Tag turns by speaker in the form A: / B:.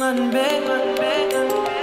A: Monday, One Monday.